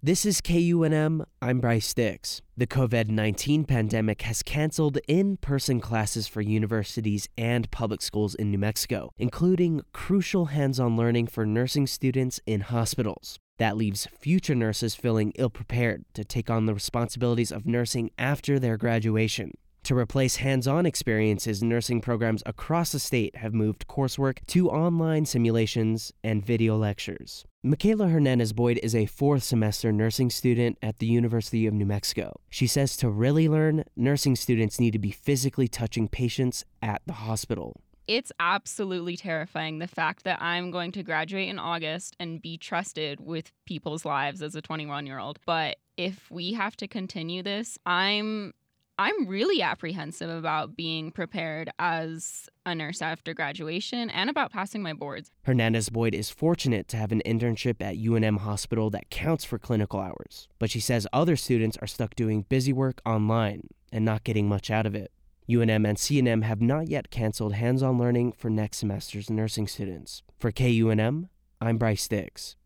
This is KUNM. I'm Bryce Dix. The COVID 19 pandemic has canceled in person classes for universities and public schools in New Mexico, including crucial hands on learning for nursing students in hospitals. That leaves future nurses feeling ill prepared to take on the responsibilities of nursing after their graduation. To replace hands on experiences, nursing programs across the state have moved coursework to online simulations and video lectures. Michaela Hernandez Boyd is a fourth semester nursing student at the University of New Mexico. She says to really learn, nursing students need to be physically touching patients at the hospital. It's absolutely terrifying the fact that I'm going to graduate in August and be trusted with people's lives as a 21 year old. But if we have to continue this, I'm I'm really apprehensive about being prepared as a nurse after graduation and about passing my boards. Hernandez Boyd is fortunate to have an internship at UNM Hospital that counts for clinical hours, but she says other students are stuck doing busy work online and not getting much out of it. UNM and CNM have not yet canceled hands on learning for next semester's nursing students. For KUNM, I'm Bryce Dix.